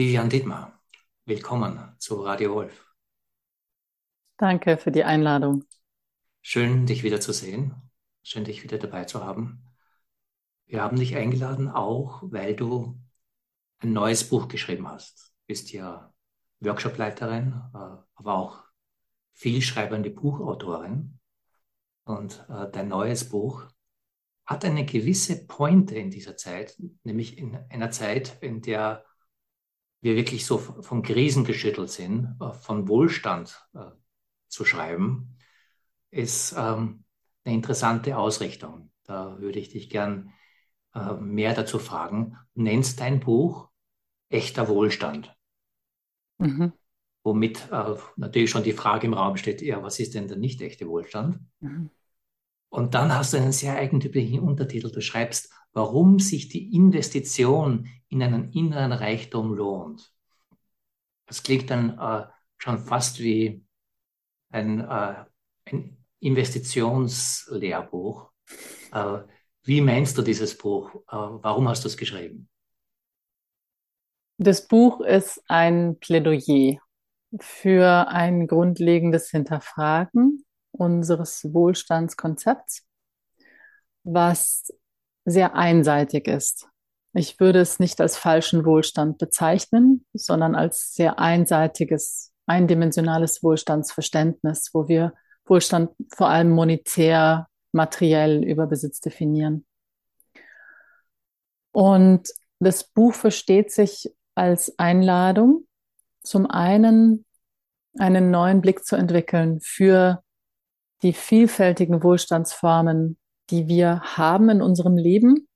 Vivian Dittmar, willkommen zu Radio Wolf. Danke für die Einladung. Schön, dich wieder zu sehen. Schön, dich wieder dabei zu haben. Wir haben dich eingeladen, auch weil du ein neues Buch geschrieben hast. Du bist ja Workshopleiterin, aber auch vielschreibende Buchautorin. Und äh, dein neues Buch hat eine gewisse Pointe in dieser Zeit, nämlich in einer Zeit, in der wir wirklich so von Krisen geschüttelt sind, äh, von Wohlstand äh, zu schreiben, ist ähm, eine interessante Ausrichtung. Da würde ich dich gern äh, mehr dazu fragen. Du nennst dein Buch Echter Wohlstand. Mhm. Womit äh, natürlich schon die Frage im Raum steht, ja, was ist denn der nicht echte Wohlstand? Mhm. Und dann hast du einen sehr eigentümlichen Untertitel. Du schreibst, warum sich die Investition in einen inneren Reichtum lohnt. Das klingt dann äh, schon fast wie ein, äh, ein Investitionslehrbuch. Äh, wie meinst du dieses Buch? Äh, warum hast du es geschrieben? Das Buch ist ein Plädoyer für ein grundlegendes Hinterfragen unseres Wohlstandskonzepts, was sehr einseitig ist. Ich würde es nicht als falschen Wohlstand bezeichnen, sondern als sehr einseitiges, eindimensionales Wohlstandsverständnis, wo wir Wohlstand vor allem monetär, materiell über Besitz definieren. Und das Buch versteht sich als Einladung, zum einen einen neuen Blick zu entwickeln für die vielfältigen Wohlstandsformen, die wir haben in unserem Leben,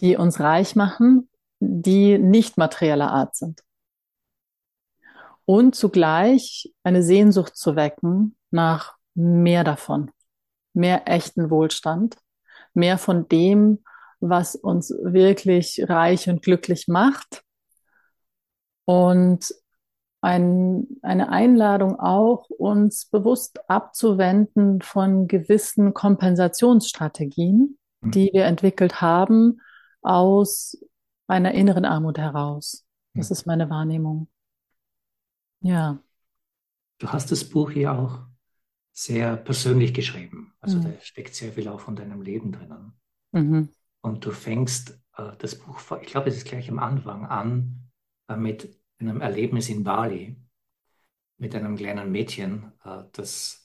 die uns reich machen, die nicht materieller Art sind. Und zugleich eine Sehnsucht zu wecken nach mehr davon, mehr echten Wohlstand, mehr von dem, was uns wirklich reich und glücklich macht und ein, eine Einladung auch, uns bewusst abzuwenden von gewissen Kompensationsstrategien, mhm. die wir entwickelt haben aus einer inneren Armut heraus. Das mhm. ist meine Wahrnehmung. Ja. Du hast das Buch hier auch sehr persönlich geschrieben. Also mhm. da steckt sehr viel auch von deinem Leben drinnen. Mhm. Und du fängst äh, das Buch, ich glaube, es ist gleich am Anfang an, äh, mit einem Erlebnis in Bali mit einem kleinen Mädchen, äh, das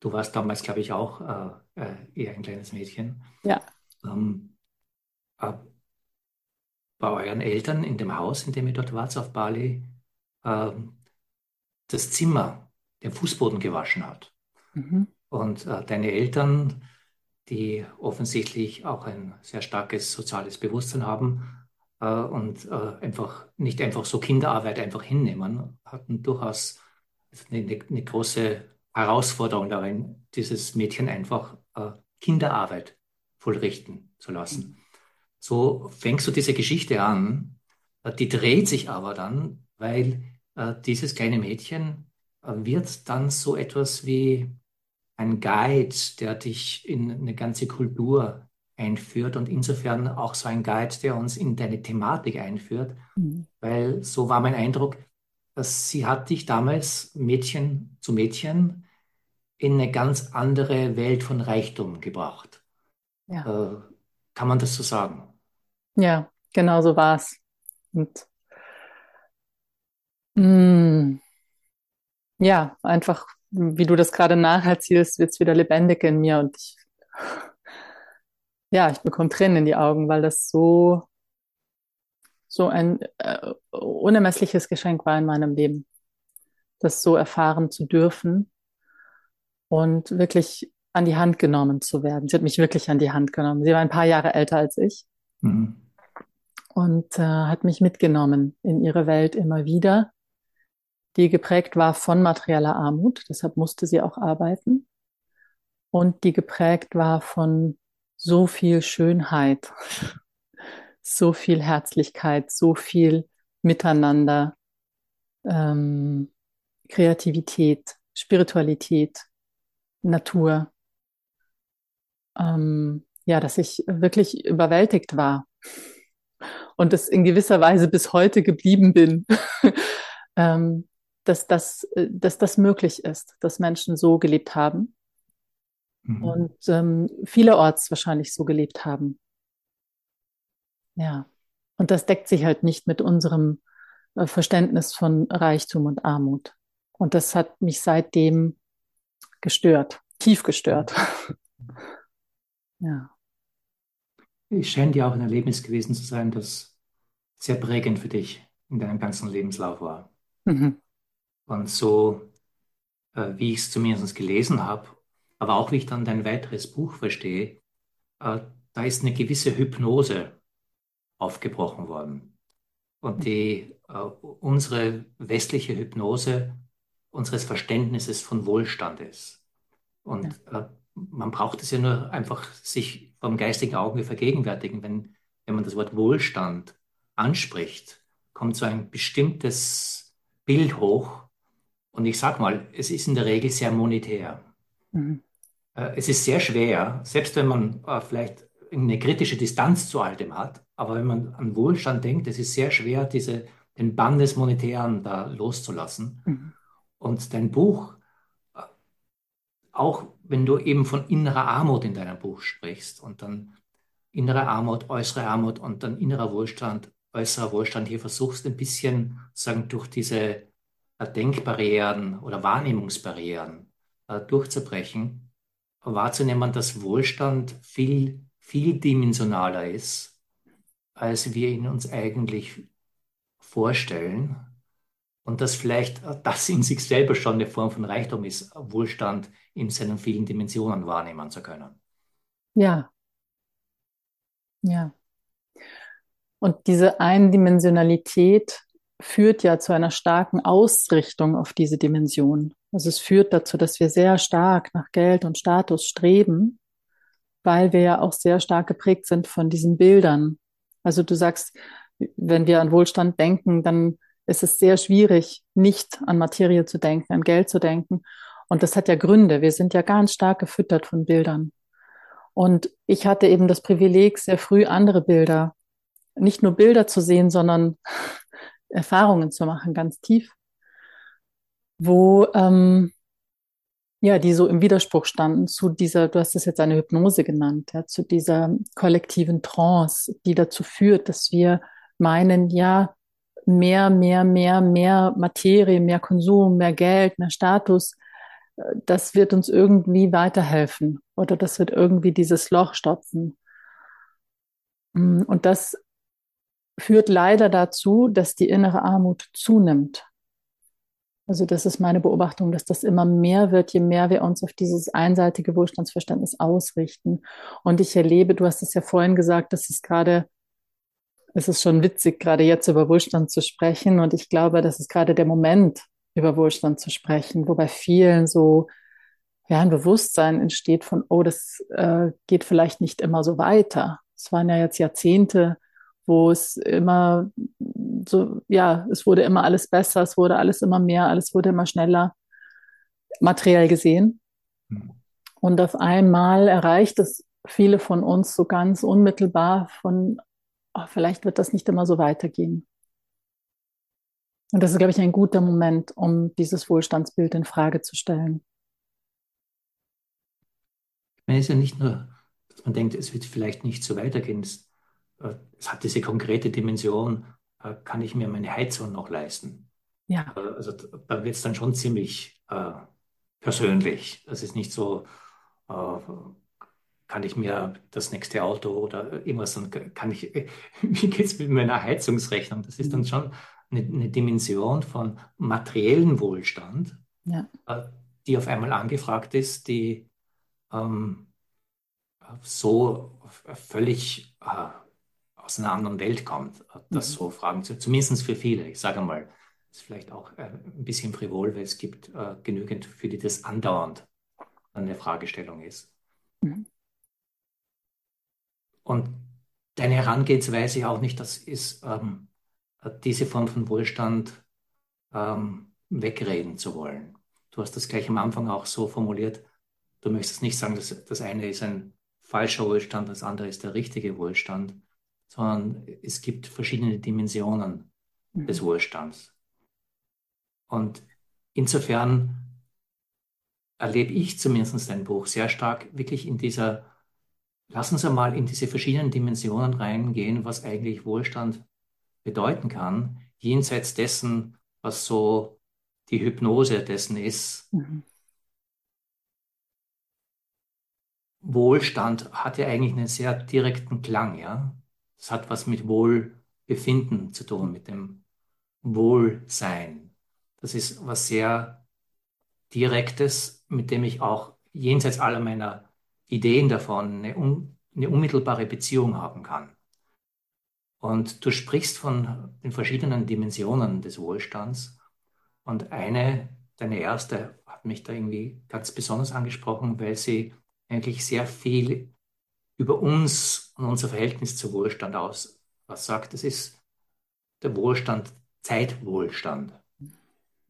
du warst damals, glaube ich, auch äh, äh, eher ein kleines Mädchen. Ja. Ähm, äh, bei euren Eltern in dem Haus, in dem ihr dort wart auf Bali, äh, das Zimmer, den Fußboden gewaschen hat. Mhm. Und äh, deine Eltern, die offensichtlich auch ein sehr starkes soziales Bewusstsein haben, und äh, einfach nicht einfach so Kinderarbeit einfach hinnehmen, hatten durchaus eine, eine große Herausforderung darin, dieses Mädchen einfach äh, Kinderarbeit vollrichten zu lassen. So fängst du diese Geschichte an, die dreht sich aber dann, weil dieses kleine Mädchen wird dann so etwas wie ein Guide, der dich in eine ganze Kultur einführt und insofern auch so ein Guide, der uns in deine Thematik einführt, mhm. weil so war mein Eindruck, dass sie hat dich damals Mädchen zu Mädchen in eine ganz andere Welt von Reichtum gebracht. Ja. Äh, kann man das so sagen? Ja, genau so war es. Und mh, mm, ja, einfach, wie du das gerade nacherzählst, wird es wieder lebendig in mir und ich ja, ich bekomme Tränen in die Augen, weil das so, so ein äh, unermessliches Geschenk war in meinem Leben, das so erfahren zu dürfen und wirklich an die Hand genommen zu werden. Sie hat mich wirklich an die Hand genommen. Sie war ein paar Jahre älter als ich mhm. und äh, hat mich mitgenommen in ihre Welt immer wieder, die geprägt war von materieller Armut. Deshalb musste sie auch arbeiten und die geprägt war von so viel Schönheit, so viel Herzlichkeit, so viel Miteinander, ähm, Kreativität, Spiritualität, Natur. Ähm, ja, dass ich wirklich überwältigt war. und das in gewisser Weise bis heute geblieben bin, ähm, dass, das, äh, dass das möglich ist, dass Menschen so gelebt haben mhm. und ähm, vielerorts wahrscheinlich so gelebt haben. Ja, und das deckt sich halt nicht mit unserem äh, Verständnis von Reichtum und Armut. Und das hat mich seitdem gestört, tief gestört. ja. Es scheint ja auch ein Erlebnis gewesen zu sein, das sehr prägend für dich in deinem ganzen Lebenslauf war. Mhm. Und so, äh, wie ich es zumindest gelesen habe, aber auch wie ich dann dein weiteres Buch verstehe, äh, da ist eine gewisse Hypnose aufgebrochen worden. Und die, äh, unsere westliche Hypnose unseres Verständnisses von Wohlstand ist. Und ja. äh, man braucht es ja nur einfach sich vom geistigen Auge vergegenwärtigen. Wenn, wenn man das Wort Wohlstand anspricht, kommt so ein bestimmtes Bild hoch. Und ich sag mal, es ist in der Regel sehr monetär. Mhm. Äh, es ist sehr schwer, selbst wenn man äh, vielleicht eine kritische Distanz zu all dem hat, aber wenn man an Wohlstand denkt, es ist sehr schwer, diese, den Bann des Monetären da loszulassen. Mhm. Und dein Buch, äh, auch wenn du eben von innerer Armut in deinem Buch sprichst und dann innere Armut, äußere Armut und dann innerer Wohlstand, äußerer Wohlstand hier versuchst, ein bisschen sagen, durch diese Denkbarrieren oder Wahrnehmungsbarrieren äh, durchzubrechen, wahrzunehmen, dass Wohlstand viel, vieldimensionaler ist, als wir ihn uns eigentlich vorstellen. Und dass vielleicht das in sich selber schon eine Form von Reichtum ist, Wohlstand in seinen vielen Dimensionen wahrnehmen zu können. Ja. Ja. Und diese Eindimensionalität führt ja zu einer starken Ausrichtung auf diese Dimension. Also es führt dazu, dass wir sehr stark nach Geld und Status streben, weil wir ja auch sehr stark geprägt sind von diesen Bildern. Also du sagst, wenn wir an Wohlstand denken, dann ist es sehr schwierig, nicht an Materie zu denken, an Geld zu denken. Und das hat ja Gründe. Wir sind ja ganz stark gefüttert von Bildern. Und ich hatte eben das Privileg, sehr früh andere Bilder, nicht nur Bilder zu sehen, sondern Erfahrungen zu machen, ganz tief, wo ähm, ja, die so im Widerspruch standen zu dieser, du hast es jetzt eine Hypnose genannt, ja, zu dieser kollektiven Trance, die dazu führt, dass wir meinen, ja, mehr, mehr, mehr, mehr Materie, mehr Konsum, mehr Geld, mehr Status, äh, das wird uns irgendwie weiterhelfen oder das wird irgendwie dieses Loch stopfen. Mm, und das führt leider dazu, dass die innere Armut zunimmt. Also das ist meine Beobachtung, dass das immer mehr wird, je mehr wir uns auf dieses einseitige Wohlstandsverständnis ausrichten. Und ich erlebe, du hast es ja vorhin gesagt, dass es gerade, es ist schon witzig, gerade jetzt über Wohlstand zu sprechen. Und ich glaube, das ist gerade der Moment, über Wohlstand zu sprechen, wo bei vielen so ja, ein Bewusstsein entsteht von, oh, das äh, geht vielleicht nicht immer so weiter. Es waren ja jetzt Jahrzehnte, wo es immer so, ja, es wurde immer alles besser, es wurde alles immer mehr, alles wurde immer schneller, materiell gesehen. Mhm. Und auf einmal erreicht es viele von uns so ganz unmittelbar von, oh, vielleicht wird das nicht immer so weitergehen. Und das ist, glaube ich, ein guter Moment, um dieses Wohlstandsbild in Frage zu stellen. Es ist ja nicht nur, dass man denkt, es wird vielleicht nicht so weitergehen. Es, es hat diese konkrete Dimension, äh, kann ich mir meine Heizung noch leisten? Ja. Äh, also da wird es dann schon ziemlich äh, persönlich. Es ist nicht so, äh, kann ich mir das nächste Auto oder irgendwas, dann kann ich, wie geht es mit meiner Heizungsrechnung? Das ist dann schon eine, eine Dimension von materiellen Wohlstand, ja. äh, die auf einmal angefragt ist, die ähm, so völlig äh, aus einer anderen Welt kommt, das mhm. so fragen zu, zumindest für viele. Ich sage mal, das ist vielleicht auch äh, ein bisschen frivol, weil es gibt äh, genügend, für die das andauernd eine Fragestellung ist. Mhm. Und deine Herangehensweise auch nicht, das ist ähm, diese Form von Wohlstand ähm, wegreden zu wollen. Du hast das gleich am Anfang auch so formuliert, du möchtest nicht sagen, dass das eine ist ein falscher Wohlstand, das andere ist der richtige Wohlstand, sondern es gibt verschiedene Dimensionen mhm. des Wohlstands. Und insofern erlebe ich zumindest dein Buch sehr stark wirklich in dieser, lass uns einmal in diese verschiedenen Dimensionen reingehen, was eigentlich Wohlstand bedeuten kann, jenseits dessen, was so die Hypnose dessen ist. Mhm. Wohlstand hat ja eigentlich einen sehr direkten Klang, ja. Es hat was mit Wohlbefinden zu tun, mit dem Wohlsein. Das ist was sehr Direktes, mit dem ich auch jenseits aller meiner Ideen davon eine, un, eine unmittelbare Beziehung haben kann. Und du sprichst von den verschiedenen Dimensionen des Wohlstands. Und eine, deine erste, hat mich da irgendwie ganz besonders angesprochen, weil sie eigentlich sehr viel über uns und unser Verhältnis zu Wohlstand aus was sagt. Das ist der Wohlstand, Zeitwohlstand.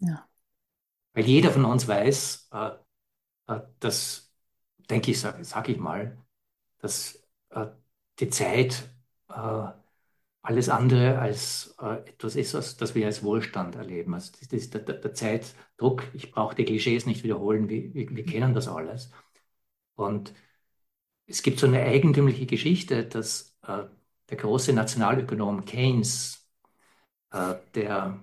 Ja. Weil jeder von uns weiß, äh, äh, dass, denke ich, sage sag ich mal, dass äh, die Zeit äh, alles andere als äh, etwas ist, was, das wir als Wohlstand erleben. Also das ist der, der, Zeitdruck. Ich brauche die Klischees nicht wiederholen, wir, wir, wir kennen das alles. Und es gibt so eine eigentümliche Geschichte, dass äh, der große Nationalökonom Keynes, äh, der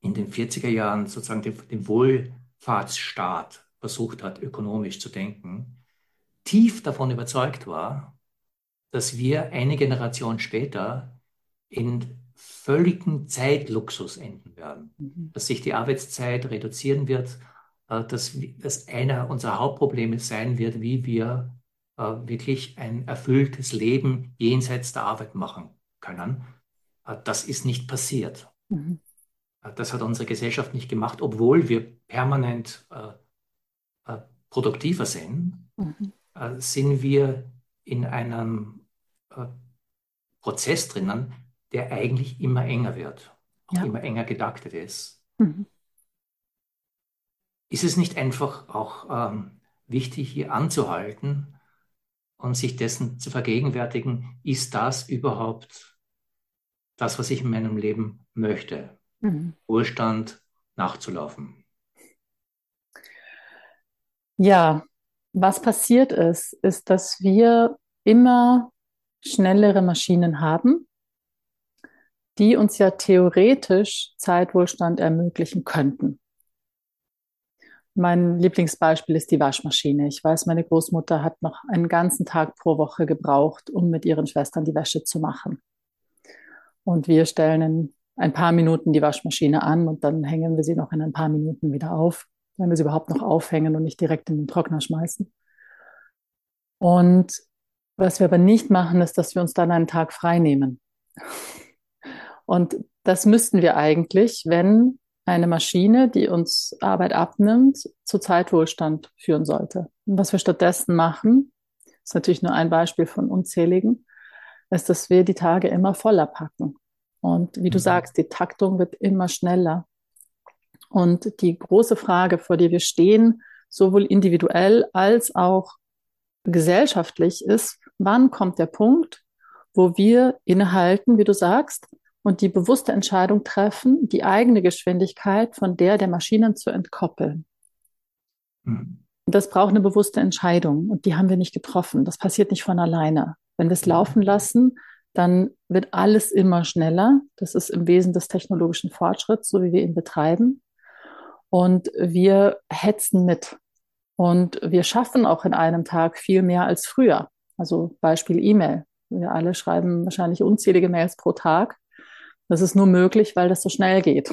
in den 40er Jahren sozusagen den, den Wohlfahrtsstaat versucht hat, ökonomisch zu denken, tief davon überzeugt war, dass wir eine Generation später in völligen Zeitluxus enden werden, mhm. dass sich die Arbeitszeit reduzieren wird, äh, dass, dass einer unserer Hauptprobleme sein wird, wie wir wirklich ein erfülltes Leben jenseits der Arbeit machen können. Äh, das ist nicht passiert. Mhm. Das hat unsere Gesellschaft nicht gemacht, obwohl wir permanent äh, äh, produktiver sind, mhm. äh, sind wir in einem äh, Prozess drinnen, der eigentlich immer enger wird, ja. immer enger gedaktet ist. Mhm. Ist es nicht einfach auch ähm, wichtig, hier anzuhalten und sich dessen zu vergegenwärtigen, ist das überhaupt das, was ich in meinem Leben möchte? mhm. Wohlstand nachzulaufen. Ja, was passiert ist, ist, dass wir immer schnellere Maschinen haben, die uns ja theoretisch Zeitwohlstand ermöglichen könnten. Mein Lieblingsbeispiel ist die Waschmaschine. Ich weiß, meine Großmutter hat noch einen ganzen Tag pro Woche gebraucht, um mit ihren Schwestern die Wäsche zu machen. Und wir stellen in ein paar Minuten die Waschmaschine an und dann hängen wir sie noch in ein paar Minuten wieder auf, wenn wir sie überhaupt noch aufhängen und nicht direkt in den Trockner schmeißen. Und was wir aber nicht machen, ist, dass wir uns dann einen Tag frei nehmen. Und das müssten wir eigentlich, wenn eine Maschine, die uns Arbeit abnimmt, zu Zeitwohlstand führen sollte. Und was wir stattdessen machen, ist natürlich nur ein Beispiel von unzähligen, ist, dass wir die Tage immer voller packen. Und wie du mhm. sagst, die Taktung wird immer schneller. Und die große Frage, vor der wir stehen, sowohl individuell als auch gesellschaftlich, ist, wann kommt der Punkt, wo wir innehalten, wie du sagst, und die bewusste Entscheidung treffen, die eigene Geschwindigkeit von der der Maschinen zu entkoppeln. Mhm. Das braucht eine bewusste Entscheidung und die haben wir nicht getroffen. Das passiert nicht von alleine. Wenn wir es laufen lassen, dann wird alles immer schneller. Das ist im Wesen des technologischen Fortschritts, so wie wir ihn betreiben. Und wir hetzen mit. Und wir schaffen auch in einem Tag viel mehr als früher. Also Beispiel E-Mail. Wir alle schreiben wahrscheinlich unzählige Mails pro Tag. Das ist nur möglich, weil das so schnell geht.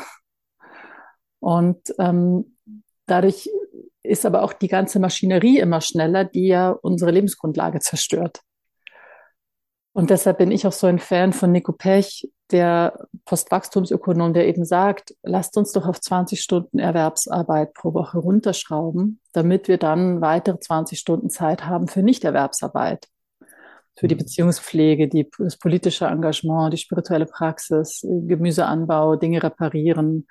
Und ähm, dadurch ist aber auch die ganze Maschinerie immer schneller, die ja unsere Lebensgrundlage zerstört. Und deshalb bin ich auch so ein Fan von Nico Pech, der Postwachstumsökonom, der eben sagt, lasst uns doch auf 20 Stunden Erwerbsarbeit pro Woche runterschrauben, damit wir dann weitere 20 Stunden Zeit haben für Nichterwerbsarbeit, für die mhm. Beziehungspflege, die, das politische Engagement, die spirituelle Praxis, Gemüseanbau, Dinge reparieren,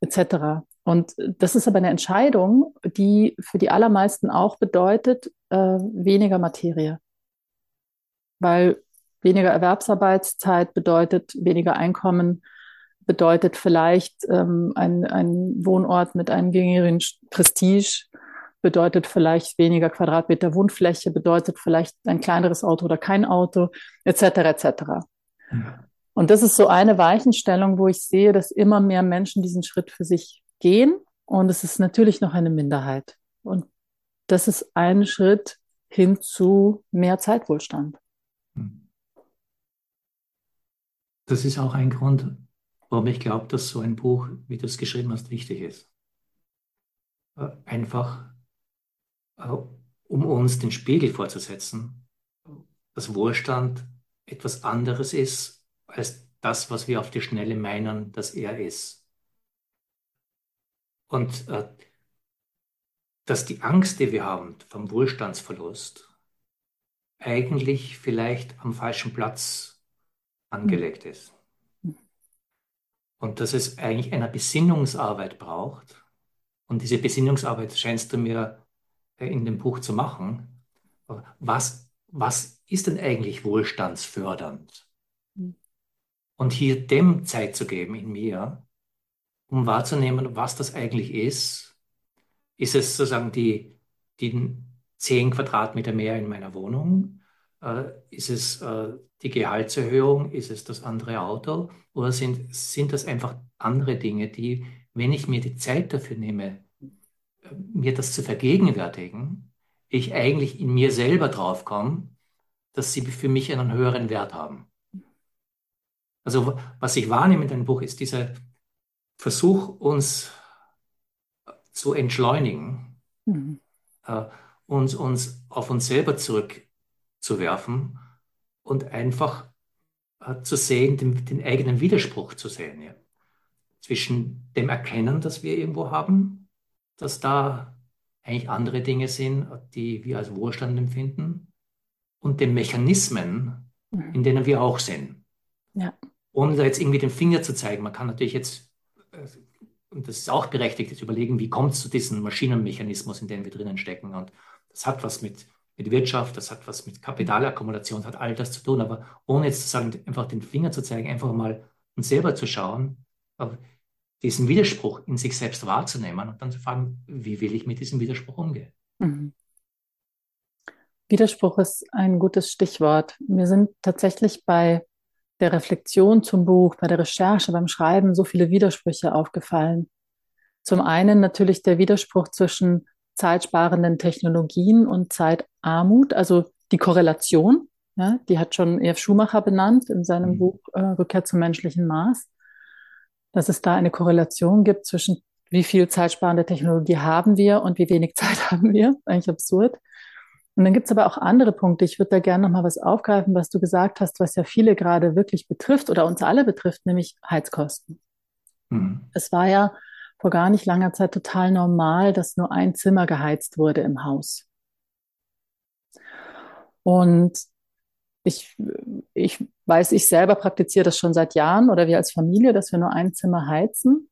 etc. Und das ist aber eine Entscheidung, die für die allermeisten auch bedeutet, äh, weniger Materie. Weil weniger Erwerbsarbeitszeit bedeutet weniger Einkommen, bedeutet vielleicht ähm, ein, ein Wohnort mit einem geringeren Prestige, bedeutet vielleicht weniger Quadratmeter Wohnfläche, bedeutet vielleicht ein kleineres Auto oder kein Auto, etc. etc. Ja. Und das ist so eine Weichenstellung, wo ich sehe, dass immer mehr Menschen diesen Schritt für sich gehen. Und es ist natürlich noch eine Minderheit. Und das ist ein Schritt hin zu mehr Zeitwohlstand. Das ist auch ein Grund, warum ich glaube, dass so ein Buch, wie du es geschrieben hast, wichtig ist. Äh, einfach, um uns den Spiegel vorzusetzen, dass Wohlstand etwas anderes ist als das, was wir auf die Schnelle meinen, dass er ist. Und äh, dass die Angst, die wir haben vom Wohlstandsverlust, eigentlich vielleicht am falschen Platz angelegt ist. Und dass es eigentlich eine Besinnungsarbeit braucht. Und diese Besinnungsarbeit scheinst du mir äh, in dem Buch zu machen. Was, was ist denn eigentlich wohlstandsfördernd? Mhm. Und hier dem Zeit zu geben in mir, um wahrzunehmen, was das eigentlich ist. Ist es sozusagen die, die 10 Quadratmeter mehr in meiner Wohnung? Äh, ist es äh, die Gehaltserhöhung? Ist es das andere Auto? Oder sind, sind das einfach andere Dinge, die, wenn ich mir die Zeit dafür nehme, mir das zu vergegenwärtigen, ich eigentlich in mir selber draufkomme, dass sie für mich einen höheren Wert haben. Also was ich wahrnehme in deinem Buch ist dieser Versuch, uns zu entschleunigen, mhm. äh, uns, uns auf uns selber zurückzuwerfen und einfach äh, zu sehen, den, den, eigenen Widerspruch zu sehen. Ja. Zwischen dem Erkennen, das wir irgendwo haben, dass da eigentlich andere Dinge sind, die wir als Wohlstand empfinden, und den Mechanismen, mhm. in denen wir auch sind. Ja. Ohne da jetzt irgendwie den Finger zu zeigen. Man kann natürlich jetzt, äh, und das ist auch berechtigt, jetzt überlegen, wie kommt es zu diesem Maschinenmechanismus, in dem wir drinnen stecken. Und das hat was mit mit Wirtschaft, das hat was mit Kapitalakkumulation, hat all das zu tun, aber ohne jetzt zu sagen, einfach den Finger zu zeigen, einfach mal uns selber zu schauen, diesen Widerspruch in sich selbst wahrzunehmen und dann zu fragen, wie will ich mit diesem Widerspruch umgehen? Mhm. Widerspruch ist ein gutes Stichwort. Mir sind tatsächlich bei der Reflexion zum Buch, bei der Recherche, beim Schreiben so viele Widersprüche aufgefallen. Zum einen natürlich der Widerspruch zwischen zeitsparenden Technologien und Zeitarmut, also die Korrelation, ja, die hat schon E.F. Schumacher benannt in seinem mhm. Buch äh, Rückkehr zum menschlichen Maß, dass es da eine Korrelation gibt zwischen wie viel zeitsparende Technologie haben wir und wie wenig Zeit haben wir. Eigentlich absurd. Und dann gibt es aber auch andere Punkte. Ich würde da gerne nochmal was aufgreifen, was du gesagt hast, was ja viele gerade wirklich betrifft oder uns alle betrifft, nämlich Heizkosten. Mhm. Es war ja vor gar nicht langer Zeit total normal, dass nur ein Zimmer geheizt wurde im Haus. Und ich, ich weiß, ich selber praktiziere das schon seit Jahren oder wir als Familie, dass wir nur ein Zimmer heizen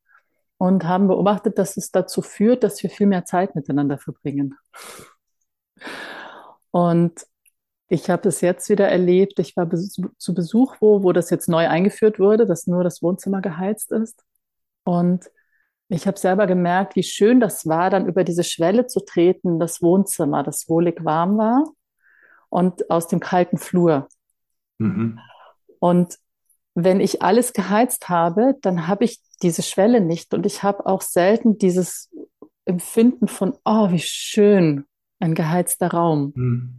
und haben beobachtet, dass es dazu führt, dass wir viel mehr Zeit miteinander verbringen. Und ich habe es jetzt wieder erlebt. Ich war zu Besuch, wo, wo das jetzt neu eingeführt wurde, dass nur das Wohnzimmer geheizt ist. Und ich habe selber gemerkt, wie schön das war, dann über diese Schwelle zu treten, das Wohnzimmer, das wohlig warm war und aus dem kalten Flur. Mhm. Und wenn ich alles geheizt habe, dann habe ich diese Schwelle nicht und ich habe auch selten dieses Empfinden von, oh, wie schön, ein geheizter Raum. Mhm.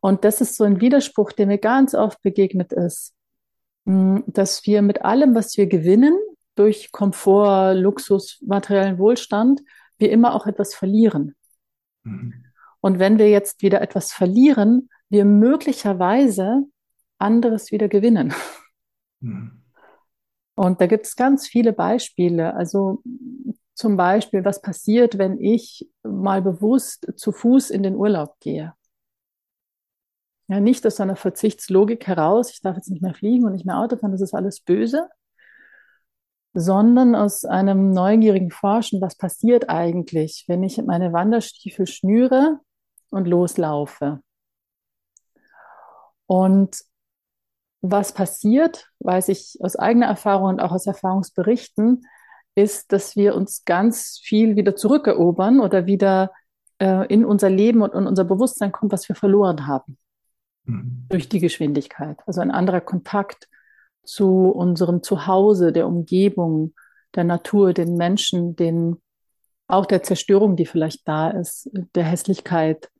Und das ist so ein Widerspruch, der mir ganz oft begegnet ist, hm, dass wir mit allem, was wir gewinnen, durch Komfort, Luxus, materiellen Wohlstand, wir immer auch etwas verlieren. Mhm. Und wenn wir jetzt wieder etwas verlieren, wir möglicherweise anderes wieder gewinnen. Mhm. Und da gibt es ganz viele Beispiele. Also zum Beispiel, was passiert, wenn ich mal bewusst zu Fuß in den Urlaub gehe? Ja, nicht aus einer Verzichtslogik heraus, ich darf jetzt nicht mehr fliegen und nicht mehr Auto fahren, das ist alles böse, sondern aus einem neugierigen Forschen, was passiert eigentlich, wenn ich meine Wanderstiefel schnüre und loslaufe. Und was passiert, weiß ich aus eigener Erfahrung und auch aus Erfahrungsberichten, ist, dass wir uns ganz viel wieder zurückerobern oder wieder äh, in unser Leben und in unser Bewusstsein kommt, was wir verloren haben mhm. durch die Geschwindigkeit. Also ein anderer Kontakt zu unserem Zuhause, der Umgebung, der Natur, den Menschen, den auch der Zerstörung, die vielleicht da ist, der Hässlichkeit.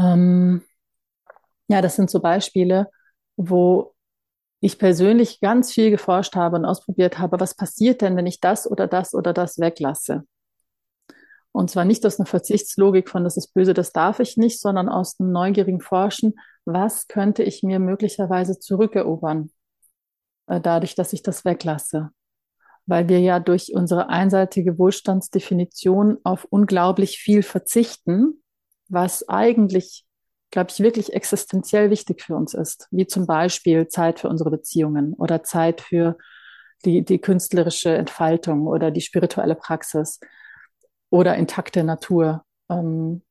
Ähm, ja, das sind so Beispiele, wo ich persönlich ganz viel geforscht habe und ausprobiert habe, was passiert denn, wenn ich das oder das oder das weglasse? Und zwar nicht aus einer Verzichtslogik von, das ist böse, das darf ich nicht, sondern aus einem neugierigen Forschen, was könnte ich mir möglicherweise zurückerobern, äh, dadurch, dass ich das weglasse? Weil wir ja durch unsere einseitige Wohlstandsdefinition auf unglaublich viel verzichten, was eigentlich glaube ich, wirklich existenziell wichtig für uns ist, wie zum Beispiel Zeit für unsere Beziehungen oder Zeit für die, die künstlerische Entfaltung oder die spirituelle Praxis oder intakte Natur ähm,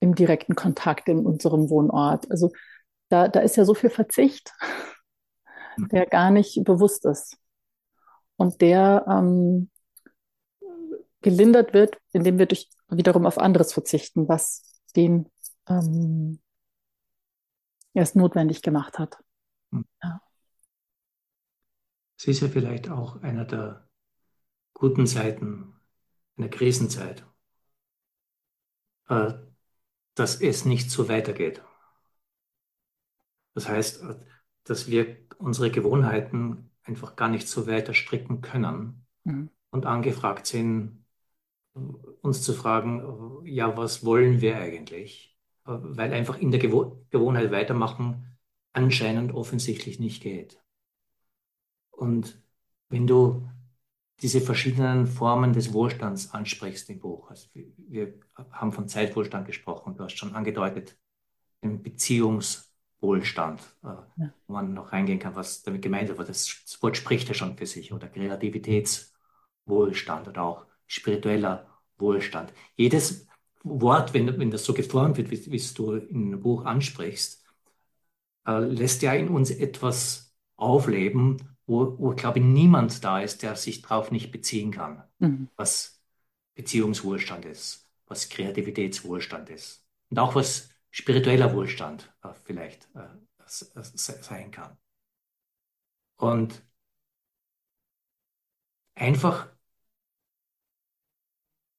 im direkten Kontakt in unserem Wohnort. Also da, da ist ja so viel Verzicht, hm. der gar nicht bewusst ist und der ähm, gelindert wird, indem wir durch, wiederum auf anderes verzichten, was den ähm, es notwendig gemacht hat. Hm. Ja. Es ist ja vielleicht auch einer der guten Seiten einer Krisenzeit, äh, dass es nicht so weitergeht. Das heißt, dass wir unsere Gewohnheiten einfach gar nicht so weiter stricken können mhm. und angefragt sind, uns zu fragen, ja, was wollen wir eigentlich? weil einfach in der Gewo Gewohnheit weitermachen anscheinend offensichtlich nicht geht. Und wenn du diese verschiedenen Formen des Wohlstands ansprichst im Buch, also wir haben von Zeitwohlstand gesprochen, du hast schon angedeutet, den Beziehungswohlstand, äh, ja. wo man noch reingehen kann, was damit gemeint ist, aber das Wort spricht ja schon für sich, oder Kreativitätswohlstand oder auch spiritueller Wohlstand. Jedes Wort, wenn, wenn das so geformt wird, wie, wie du in einem Buch ansprichst, äh, lässt ja in uns etwas aufleben, wo, wo, glaube ich, niemand da ist, der sich darauf nicht beziehen kann, mhm. was Beziehungswohlstand ist, was Kreativitätswohlstand ist und auch was spiritueller Wohlstand äh, vielleicht äh, sein kann. Und einfach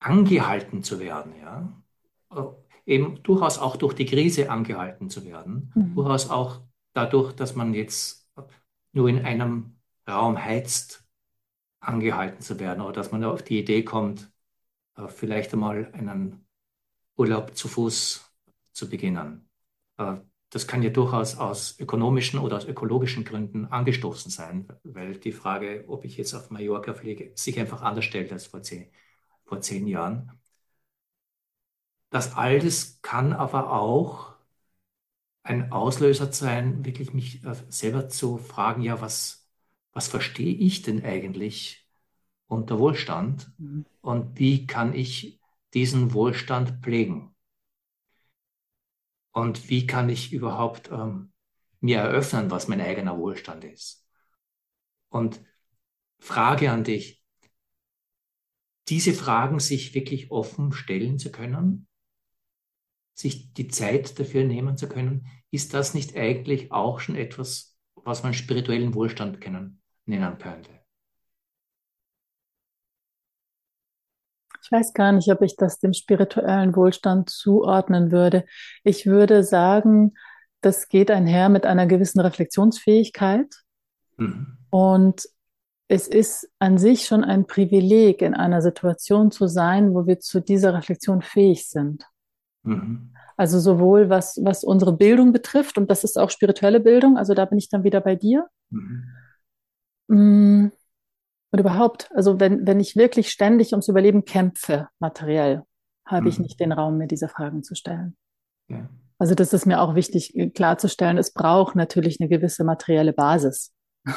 angehalten zu werden, ja. Äh, eben durchaus auch durch die Krise angehalten zu werden, mhm. durchaus auch dadurch, dass man jetzt nur in einem Raum heizt, angehalten zu werden oder dass man auf die Idee kommt, äh, vielleicht einmal einen Urlaub zu Fuß zu beginnen. Äh, das kann ja durchaus aus ökonomischen oder aus ökologischen Gründen angestoßen sein, weil die Frage, ob ich jetzt auf Mallorca fliege, sich einfach anders stellt als vor zehn, vor zehn Jahren. Das alles kann aber auch ein Auslöser sein, wirklich mich äh, selber zu fragen, ja, was, was verstehe ich denn eigentlich unter Wohlstand mhm. und wie kann ich diesen Wohlstand pflegen? Und wie kann ich überhaupt ähm, mir eröffnen, was mein eigener Wohlstand ist? Und Frage an dich, diese Fragen sich wirklich offen stellen zu können, sich die Zeit dafür nehmen zu können, ist das nicht eigentlich auch schon etwas, was man spirituellen Wohlstand kennen, nennen könnte? Ich weiß gar nicht, ob ich das dem spirituellen Wohlstand zuordnen würde. Ich würde sagen, das geht einher mit einer gewissen Reflexionsfähigkeit. Mhm. Und es ist an sich schon ein Privileg, in einer Situation zu sein, wo wir zu dieser Reflexion fähig sind. Mhm. Also sowohl was, was unsere Bildung betrifft, und das ist auch spirituelle Bildung, also da bin ich dann wieder bei dir. Mhm. Mm, und überhaupt, also wenn, wenn ich wirklich ständig ums Überleben kämpfe, materiell, habe mhm. ich nicht den Raum, mir diese Fragen zu stellen. Ja. Also das ist mir auch wichtig äh, klarzustellen. Es braucht natürlich eine gewisse materielle Basis.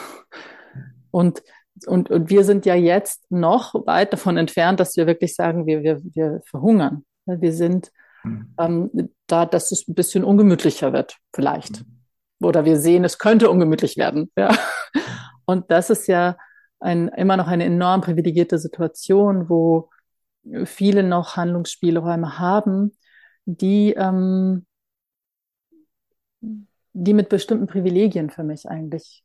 Und und, und wir sind ja jetzt noch weit davon entfernt, dass wir wirklich sagen, wir, wir, wir verhungern. Wir sind mhm. ähm, da, dass es ein bisschen ungemütlicher wird, vielleicht. Mhm. oder wir sehen, es könnte ungemütlich werden. Ja. Und das ist ja ein, immer noch eine enorm privilegierte Situation, wo viele noch Handlungsspielräume haben, die, ähm, die mit bestimmten Privilegien für mich eigentlich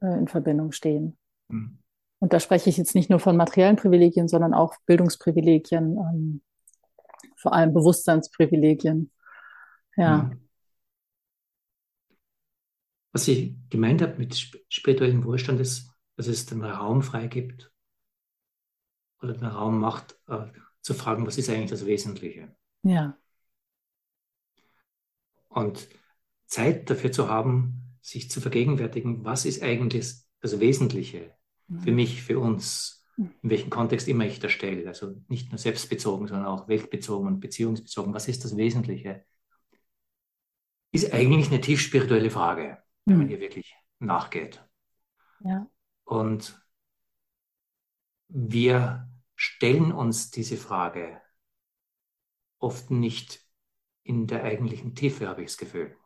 äh, in Verbindung stehen. Mhm. Und da spreche ich jetzt nicht nur von materiellen Privilegien, sondern auch Bildungsprivilegien, ähm, vor allem Bewusstseinsprivilegien. Ja. Mhm. Was ich gemeint habe mit spirituellem Wohlstand ist, dass es den Raum freigibt oder den Raum macht, äh, zu fragen, was ist eigentlich das Wesentliche? Ja. Und Zeit dafür zu haben, sich zu vergegenwärtigen, was ist eigentlich das Wesentliche. Für mich, für uns, in welchem Kontext immer ich das stelle. Also nicht nur selbstbezogen, sondern auch weltbezogen und beziehungsbezogen. Was ist das Wesentliche? Ist eigentlich eine tief spirituelle Frage wenn man hm. ihr wirklich nachgeht. Ja. Und wir stellen uns diese Frage oft nicht in der eigentlichen Tiefe, habe ich das Gefühl.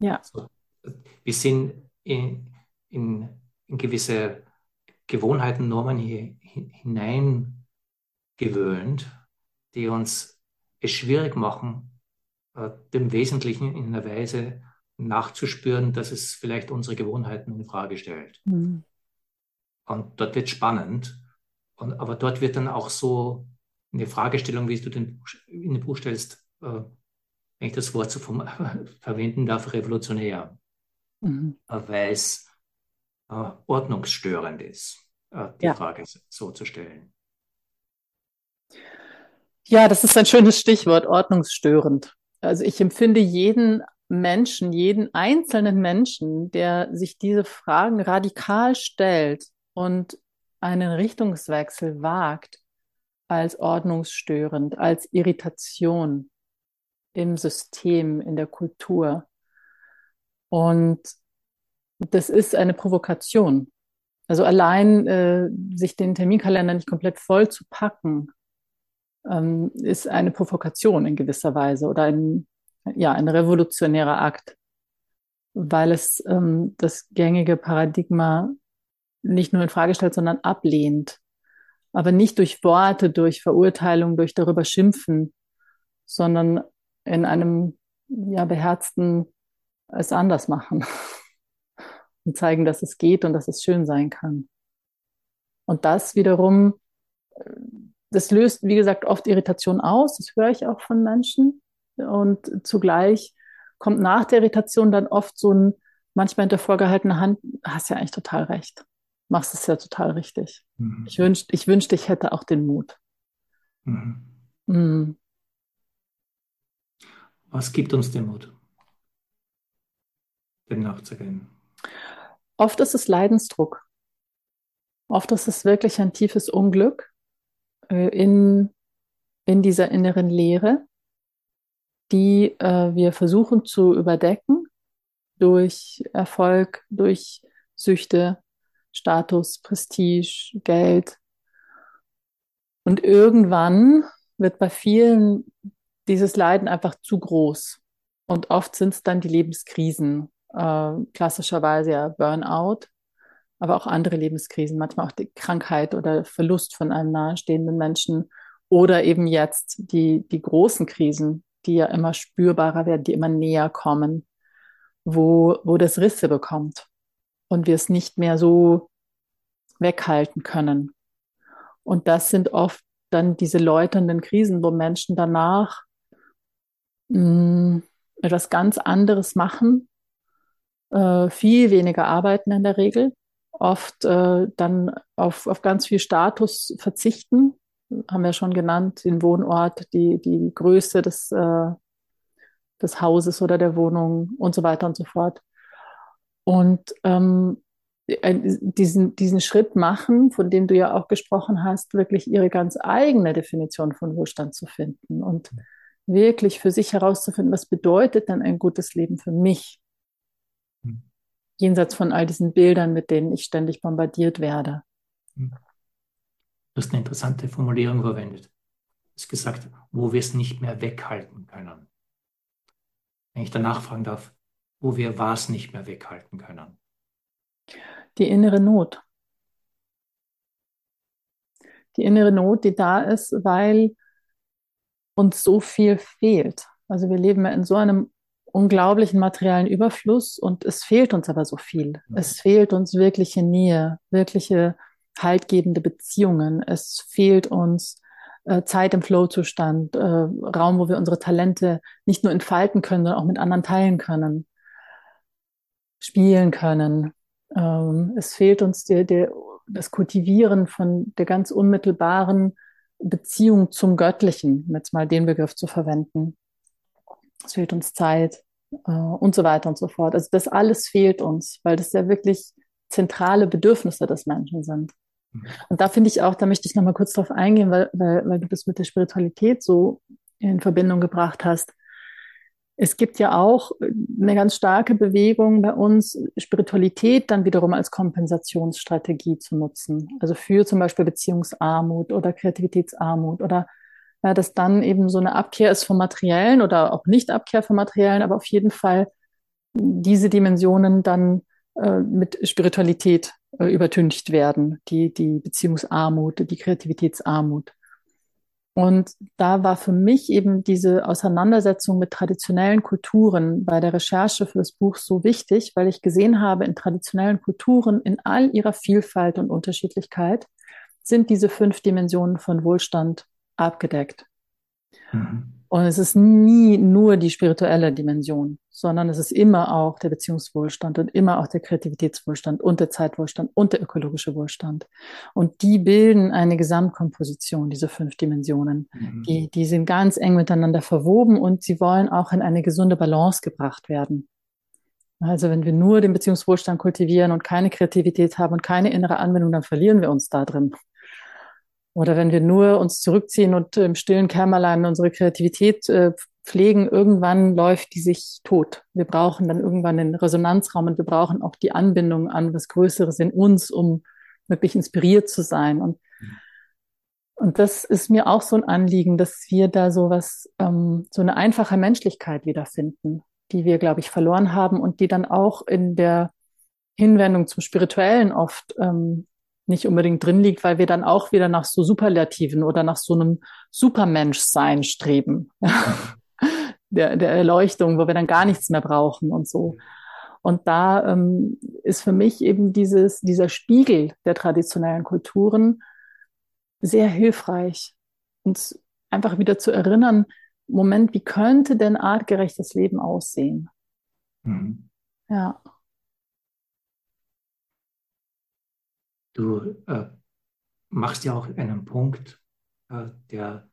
Ja. So, wir sind in, in, in, gewisse Gewohnheiten, Normen hier hineingewöhnt, die uns es schwierig machen, äh, dem Wesentlichen in einer Weise nachzuspüren, dass es vielleicht unsere Gewohnheiten in Frage stellt. Mhm. Und dort wird spannend. Und, aber dort wird dann auch so eine Fragestellung, wie du den, in den Buch stellst, äh, wenn ich das Wort so vom, verwenden darf, revolutionär, mhm. äh, weil es ordnungsstörend ist, äh, die ja. Frage so zu stellen. Ja, das ist ein schönes Stichwort, ordnungsstörend also ich empfinde jeden Menschen, jeden einzelnen Menschen, der sich diese Fragen radikal stellt und einen Richtungswechsel wagt, als ordnungsstörend, als Irritation im System, in der Kultur. Und das ist eine Provokation. Also allein äh, sich den Terminkalender nicht komplett voll zu packen, ähm, ist eine Provokation in gewisser Weise oder ein, ja, ein revolutionärer Akt, weil es ähm, das gängige Paradigma nicht nur in Frage stellt, sondern ablehnt. Aber nicht durch Worte, durch Verurteilung, durch darüber schimpfen, sondern in einem ja, beherzten es anders machen und zeigen, dass es geht und dass es schön sein kann. Und das wiederum das löst, wie gesagt, oft Irritation aus. Das höre ich auch von Menschen. Und zugleich kommt nach der Irritation dann oft so ein manchmal hinter vorgehaltener Hand, hast ja eigentlich total recht. Machst es ja total richtig. Mhm. Ich wünschte, ich wünschte, ich hätte auch den Mut. Mhm. Mhm. Was gibt uns den Mut, dem nachzugehen? Oft ist es Leidensdruck. Oft ist es wirklich ein tiefes Unglück, äh, in, in dieser inneren Leere, die äh, wir versuchen zu überdecken durch Erfolg, durch Süchte, Status, Prestige, Geld. Und irgendwann wird bei vielen dieses Leiden einfach zu groß. Und oft sind es dann die Lebenskrisen, äh, klassischerweise ja Burnout, aber auch andere Lebenskrisen, manchmal auch die Krankheit oder Verlust von einem nahestehenden Menschen oder eben jetzt die, die großen Krisen, die ja immer spürbarer werden, die immer näher kommen, wo, wo das Risse bekommt und wir es nicht mehr so weghalten können. Und das sind oft dann diese läuternden Krisen, wo Menschen danach mh, mm, etwas ganz anderes machen, äh, viel weniger arbeiten in der Regel, oft äh, dann auf, auf ganz viel Status verzichten. Haben wir schon genannt, den Wohnort, die, die Größe des, äh, des Hauses oder der Wohnung und so weiter und so fort. Und ähm, diesen, diesen Schritt machen, von dem du ja auch gesprochen hast, wirklich ihre ganz eigene Definition von Wohlstand zu finden und wirklich für sich herauszufinden, was bedeutet denn ein gutes Leben für mich? Jenseits von all diesen Bildern, mit denen ich ständig bombardiert werde. Du hast eine interessante Formulierung verwendet. Du hast gesagt, wo wir es nicht mehr weghalten können. wenn ich danach fragen darf, wo wir was nicht mehr weghalten können? Die innere Not. Die innere Not, die da ist, weil uns so viel fehlt. Also wir leben ja in so einem unglaublichen materiellen Überfluss und es fehlt uns aber so viel. Es fehlt uns wirkliche Nähe, wirkliche haltgebende Beziehungen. Es fehlt uns äh, Zeit im Flow-Zustand, äh, Raum, wo wir unsere Talente nicht nur entfalten können, sondern auch mit anderen teilen können, spielen können. Ähm, es fehlt uns der, der, das Kultivieren von der ganz unmittelbaren Beziehung zum Göttlichen, um jetzt mal den Begriff zu verwenden. Es fehlt uns Zeit äh, und so weiter und so fort. Also das alles fehlt uns, weil das ja wirklich zentrale Bedürfnisse des Menschen sind. Mhm. Und da finde ich auch, da möchte ich nochmal kurz drauf eingehen, weil, weil, weil du das mit der Spiritualität so in Verbindung gebracht hast. Es gibt ja auch eine ganz starke Bewegung bei uns, Spiritualität dann wiederum als Kompensationsstrategie zu nutzen. Also für zum Beispiel Beziehungsarmut oder Kreativitätsarmut oder ja, dass dann eben so eine Abkehr ist vom Materiellen oder auch nicht Abkehr vom Materiellen, aber auf jeden Fall diese Dimensionen dann äh, mit Spiritualität äh, übertüncht werden, die, die Beziehungsarmut, die Kreativitätsarmut. Und da war für mich eben diese Auseinandersetzung mit traditionellen Kulturen bei der Recherche für das Buch so wichtig, weil ich gesehen habe, in traditionellen Kulturen in all ihrer Vielfalt und Unterschiedlichkeit sind diese fünf Dimensionen von Wohlstand abgedeckt. Mhm. Und es ist nie nur die spirituelle Dimension, sondern es ist immer auch der Beziehungswohlstand und immer auch der Kreativitätswohlstand und der Zeitwohlstand und der ökologische Wohlstand. Und die bilden eine Gesamtkomposition, diese fünf Dimensionen. Mhm. Die, die sind ganz eng miteinander verwoben und sie wollen auch in eine gesunde Balance gebracht werden. Also wenn wir nur den Beziehungswohlstand kultivieren und keine Kreativität haben und keine innere Anwendung, dann verlieren wir uns da drin. Oder wenn wir nur uns zurückziehen und im stillen Kämmerlein unsere Kreativität äh, pflegen, irgendwann läuft die sich tot. Wir brauchen dann irgendwann den Resonanzraum und wir brauchen auch die Anbindung an was Größeres in uns, um wirklich inspiriert zu sein. Und, und das ist mir auch so ein Anliegen, dass wir da so was, ähm, so eine einfache Menschlichkeit wiederfinden, die wir, glaube ich, verloren haben und die dann auch in der Hinwendung zum Spirituellen oft ähm, nicht unbedingt drin liegt, weil wir dann auch wieder nach so Superlativen oder nach so einem Supermenschsein streben. der, der Erleuchtung, wo wir dann gar nichts mehr brauchen und so. Und da ähm, ist für mich eben dieses, dieser Spiegel der traditionellen Kulturen sehr hilfreich, uns einfach wieder zu erinnern, Moment, wie könnte denn artgerechtes Leben aussehen? Mhm. Ja. Du äh, machst ja auch einen Punkt, äh, der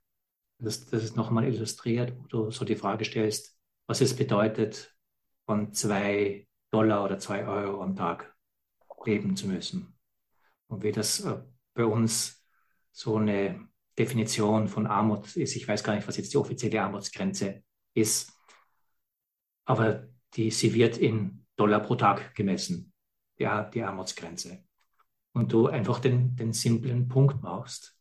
das, das ist nochmal illustriert, wo du so die Frage stellst, was es bedeutet, von zwei Dollar oder zwei Euro am Tag leben zu müssen. Und wie das äh, bei uns so eine Definition von Armut ist. Ich weiß gar nicht, was jetzt die offizielle Armutsgrenze ist, aber die, sie wird in Dollar pro Tag gemessen, ja, die Armutsgrenze und du einfach den, den simplen Punkt machst,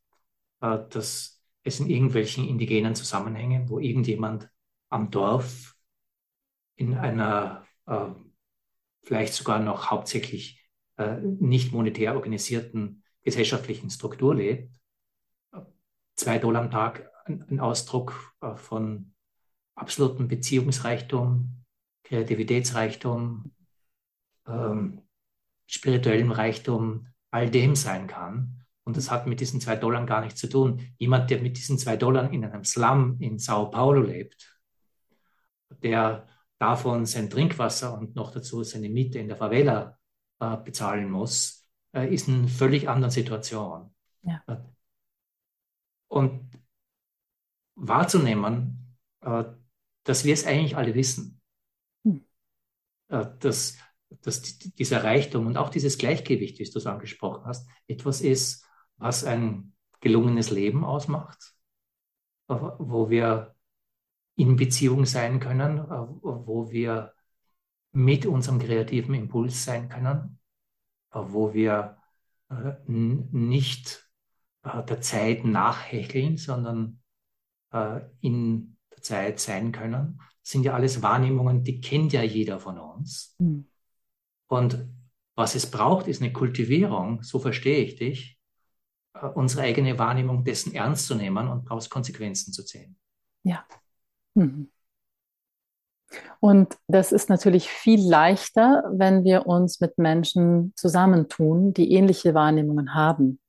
äh, dass es in irgendwelchen indigenen Zusammenhängen, wo irgendjemand am Dorf in einer äh, vielleicht sogar noch hauptsächlich äh, nicht monetär organisierten gesellschaftlichen Struktur lebt, zwei Dollar am Tag ein Ausdruck äh, von absolutem Beziehungsreichtum, Kreativitätsreichtum, ähm, spirituellem Reichtum, all dem sein kann. Und das hat mit diesen zwei Dollar gar nichts zu tun. Jemand, der mit diesen zwei Dollar in einem Slum in Sao Paulo lebt, der davon sein Trinkwasser und noch dazu seine Miete in der Favela äh, bezahlen muss, äh, ist in einer völlig anderen Situation. Ja. Und wahrzunehmen, äh, dass wir es eigentlich alle wissen. Hm. Äh, dass dass dieser Reichtum und auch dieses Gleichgewicht, wie du es angesprochen hast, etwas ist, was ein gelungenes Leben ausmacht, wo wir in Beziehung sein können, wo wir mit unserem kreativen Impuls sein können, wo wir äh, nicht äh, der Zeit nachhecheln, sondern äh, in der Zeit sein können. sind ja alles Wahrnehmungen, die kennt ja jeder von uns. Mhm. Und was es braucht, ist eine Kultivierung, so verstehe ich dich, äh, unsere eigene Wahrnehmung dessen ernst zu nehmen und daraus Konsequenzen zu ziehen. Ja. Mhm. Und das ist natürlich viel leichter, wenn wir uns mit Menschen zusammentun, die ähnliche Wahrnehmungen haben.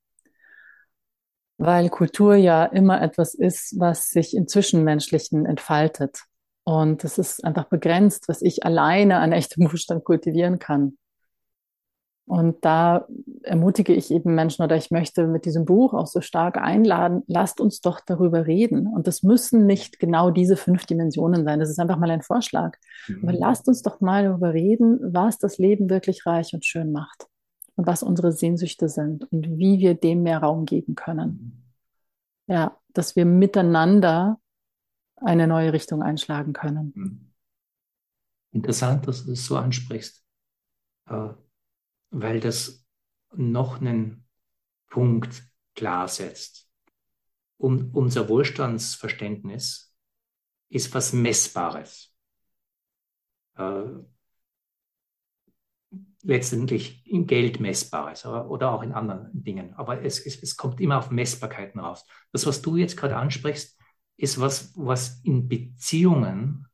Weil Kultur ja immer etwas ist, was sich im Zwischenmenschlichen entfaltet. Und es ist einfach begrenzt, was ich alleine an echtem Wohlstand kultivieren kann. Und da ermutige ich eben Menschen oder ich möchte mit diesem Buch auch so stark einladen, lasst uns doch darüber reden. Und das müssen nicht genau diese fünf Dimensionen sein. Das ist einfach mal ein Vorschlag. Mhm. Aber lasst uns doch mal darüber reden, was das Leben wirklich reich und schön macht und was unsere Sehnsüchte sind und wie wir dem mehr Raum geben können. Mhm. Ja, dass wir miteinander eine neue Richtung einschlagen können. Mhm. Interessant, dass du das so ansprichst. Äh, weil das noch einen Punkt klarsetzt. Um, unser Wohlstandsverständnis ist was Messbares. Äh, letztendlich in Geld messbares aber, oder auch in anderen Dingen. Aber es, es, es kommt immer auf Messbarkeiten raus. Das, was du jetzt gerade ansprichst, ist was, was in Beziehungen,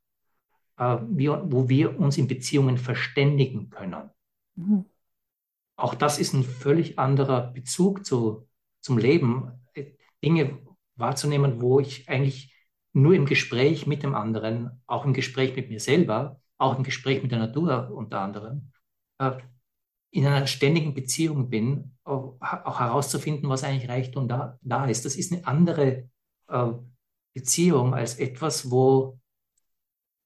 äh, wir, wo wir uns in Beziehungen verständigen können. Mhm auch das ist ein völlig anderer Bezug zu, zum Leben, Dinge wahrzunehmen, wo ich eigentlich nur im Gespräch mit dem anderen, auch im Gespräch mit mir selber, auch im Gespräch mit der Natur unter anderem, äh, in einer ständigen Beziehung bin, auch, herauszufinden, was eigentlich Reichtum da, da ist. Das ist eine andere äh, Beziehung als etwas, wo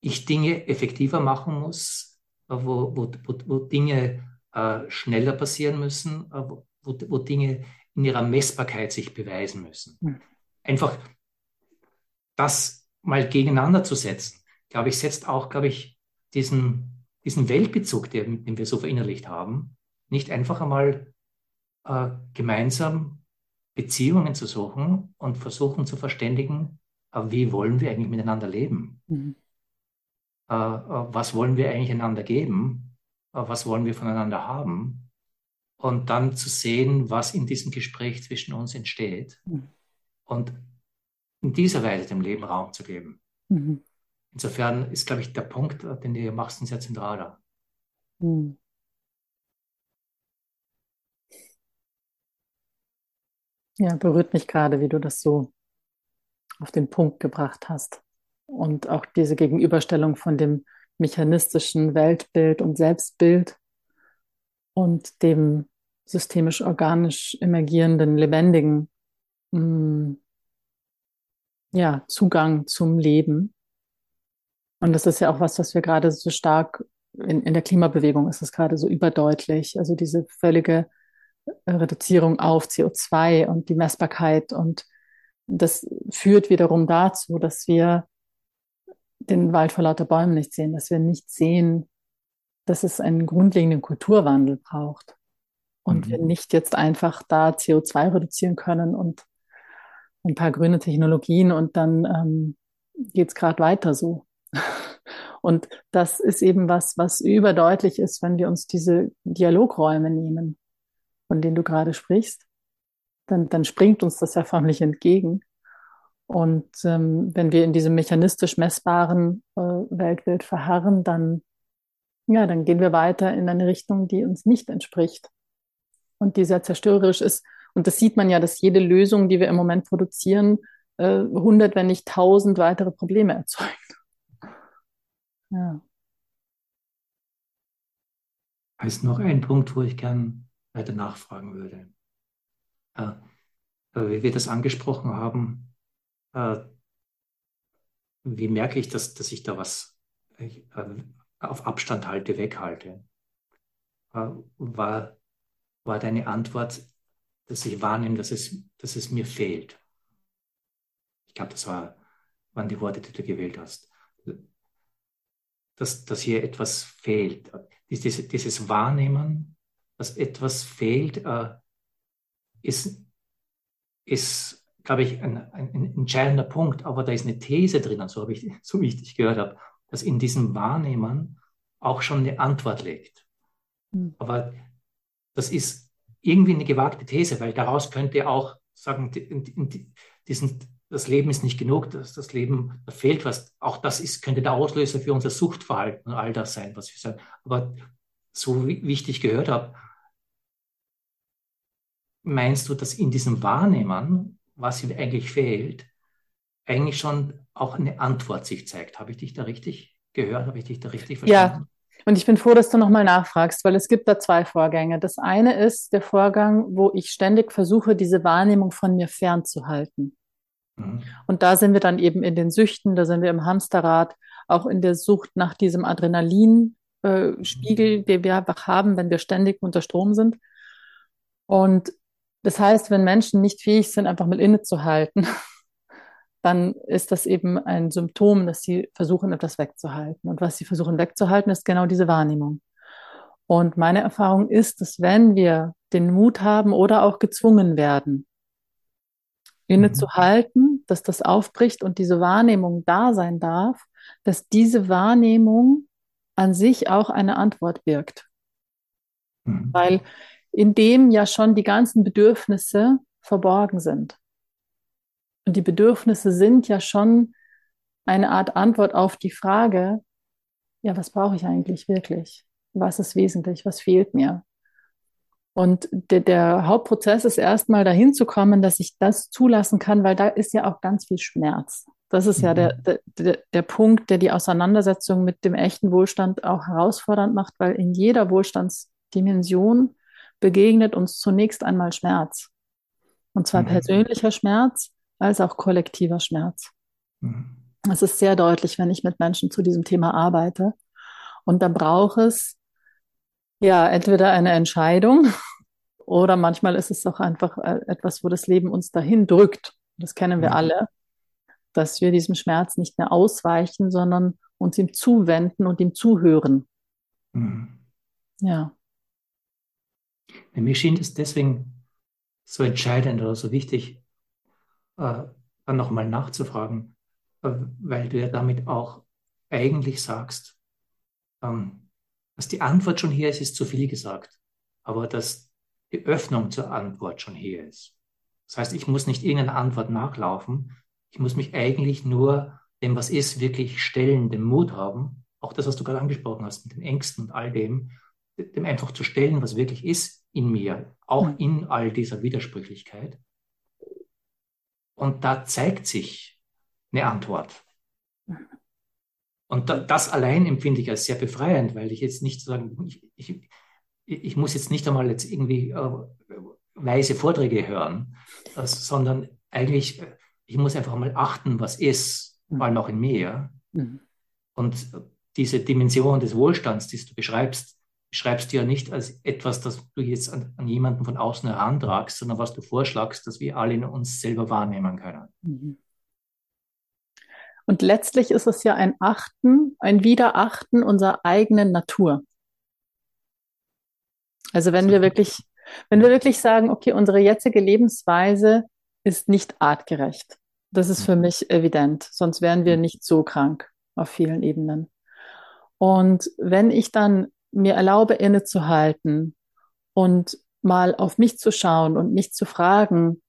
ich Dinge effektiver machen muss, äh, wo, wo, wo, wo Dinge äh, schneller passieren müssen, äh, wo, wo, Dinge in ihrer Messbarkeit sich beweisen müssen. Mhm. Einfach das mal gegeneinander zu setzen, glaube ich, setzt auch, glaube ich, diesen, diesen Weltbezug, den, den wir so verinnerlicht haben, nicht einfach einmal äh, gemeinsam Beziehungen zu suchen und versuchen zu verständigen, wie wollen wir eigentlich miteinander leben? Mhm. Äh, äh was wollen wir eigentlich einander geben? was wollen wir voneinander haben und dann zu sehen, was in diesem Gespräch zwischen uns entsteht mhm. und in dieser Weise dem Leben Raum zu geben. Mhm. Insofern ist, glaube ich, der Punkt, den du hier machst, ein sehr zentraler. Mhm. Ja, berührt mich gerade, wie du das so auf den Punkt gebracht hast. Und auch diese Gegenüberstellung von dem mechanistischen Weltbild und Selbstbild und dem systemisch-organisch emergierenden, lebendigen mh, mm, ja, Zugang zum Leben. Und das ist ja auch was, was wir gerade so stark in, in der Klimabewegung ist es gerade so überdeutlich. Also diese völlige Reduzierung auf CO2 und die Messbarkeit. Und das führt wiederum dazu, dass wir den Wald vor lauter Bäumen nicht sehen, dass wir nicht sehen, dass es einen grundlegenden Kulturwandel braucht und mhm. wir nicht jetzt einfach da CO2 reduzieren können und ein paar grüne Technologien und dann ähm, geht es gerade weiter so. Und das ist eben was, was überdeutlich ist, wenn wir uns diese Dialogräume nehmen, von denen du gerade sprichst. Dann, dann springt uns das ja förmlich entgegen. Und ähm, wenn wir in diesem mechanistisch messbaren äh, Weltbild verharren, dann, ja, dann gehen wir weiter in eine Richtung, die uns nicht entspricht und die sehr zerstörerisch ist. Und das sieht man ja, dass jede Lösung, die wir im Moment produzieren, äh, 100, wenn nicht 1000 weitere Probleme erzeugt. Ja. Ist noch ein Punkt, wo ich gern weiter nachfragen würde. Äh, wie wir das angesprochen haben, äh, wie merke ich, dass, dass ich da was äh, auf Abstand halte, weghalte? Äh, war, war deine Antwort, dass ich wahrnehme, dass es, dass es mir fehlt? Ich glaube, das war, waren die Worte, die du gewählt hast. Dass, dass hier etwas fehlt. Dieses, dieses Wahrnehmen, dass etwas fehlt, ist, ist glaube ich, ein, ein, ein, entscheidender Punkt, aber da ist eine These drin, so, habe ich, so wie ich dich gehört habe. dass in diesem Wahrnehmen auch schon eine Antwort liegt. Mhm. Aber das ist irgendwie eine gewagte These, weil daraus könnte auch sagen, diesen, das Leben ist nicht genug, das, das Leben, da fehlt was. Auch das ist, könnte der Auslöser für unser Suchtverhalten und all das sein, was wir sagen. Aber so wie, wie ich dich gehört habe, meinst du, dass in diesem Wahrnehmen, was ihm eigentlich fehlt, eigentlich schon auch eine Antwort sich zeigt? Habe ich dich da richtig gehört? Habe ich dich da richtig verstanden? Ja. Und ich bin froh, dass du nochmal nachfragst, weil es gibt da zwei Vorgänge. Das eine ist der Vorgang, wo ich ständig versuche, diese Wahrnehmung von mir fernzuhalten. Mhm. Und da sind wir dann eben in den Süchten, da sind wir im Hamsterrad, auch in der Sucht nach diesem Adrenalinspiegel, äh, mhm. den wir einfach haben, wenn wir ständig unter Strom sind. Und das heißt, wenn Menschen nicht fähig sind, einfach mal innezuhalten, dann ist das eben ein Symptom, dass sie versuchen, etwas wegzuhalten. Und was sie versuchen wegzuhalten, ist genau diese Wahrnehmung. Und meine Erfahrung ist, dass wenn wir den Mut haben oder auch gezwungen werden, innezuhalten, mhm. dass das aufbricht und diese Wahrnehmung da sein darf, dass diese Wahrnehmung an sich auch eine Antwort wirkt. Mhm. Weil in dem ja schon die ganzen Bedürfnisse verborgen sind. Und die Bedürfnisse sind ja schon eine Art Antwort auf die Frage, ja, was brauche ich eigentlich wirklich? Was ist wesentlich? Was fehlt mir? Und der, der Hauptprozess ist erstmal dahin zu kommen, dass ich das zulassen kann, weil da ist ja auch ganz viel Schmerz. Das ist ja der, mhm. der, der Punkt, der die Auseinandersetzung mit dem echten Wohlstand auch herausfordernd macht, weil in jeder Wohlstandsdimension begegnet uns zunächst einmal Schmerz. Und zwar mhm. persönlicher Schmerz als auch kollektiver Schmerz. Mhm. Das ist sehr deutlich, wenn ich mit Menschen zu diesem Thema arbeite. Und da braucht es ja, entweder eine Entscheidung oder manchmal ist es auch einfach äh, etwas, wo das Leben uns dahin drückt. Das kennen wir mhm. alle, dass wir diesem Schmerz nicht mehr ausweichen, sondern uns ihm zuwenden und ihm zuhören. Mhm. Ja. Mir schien es deswegen so entscheidend oder so wichtig, äh, dann nochmal nachzufragen, äh, weil du ja damit auch eigentlich sagst, ähm, dass die Antwort schon hier ist, ist zu viel gesagt. Aber dass die Öffnung zur Antwort schon hier ist. Das heißt, ich muss nicht irgendeiner Antwort nachlaufen. Ich muss mich eigentlich nur dem, was ist, wirklich stellen, den Mut haben. Auch das, was du gerade angesprochen hast, mit den Ängsten und all dem, dem einfach zu stellen, was wirklich ist in mir, auch in all dieser Widersprüchlichkeit. Und da zeigt sich eine Antwort. Und da, das allein empfinde ich als sehr befreiend, weil ich jetzt nicht sagen, ich, ich, ich muss jetzt nicht einmal jetzt irgendwie äh, weise Vorträge hören, äh, sondern eigentlich, äh, ich muss einfach mal achten, was ist, mhm. vor allem auch in mir. Mhm. Und diese Dimension des Wohlstands, die du beschreibst, schreibst du ja nicht als etwas, das du jetzt an, an, jemanden von außen herantragst, sondern was du vorschlagst, dass wir alle in uns selber wahrnehmen können. Mhm. Und letztlich ist es ja ein Achten, ein Wiederachten unserer eigenen Natur. Also wenn wir wirklich, wenn wir wirklich sagen, okay, unsere jetzige Lebensweise ist nicht artgerecht. Das ist für mich evident. Sonst wären wir mhm. nicht so krank auf vielen Ebenen. Und wenn ich dann mir erlaube, innezuhalten und mal auf mich zu schauen und mich zu fragen,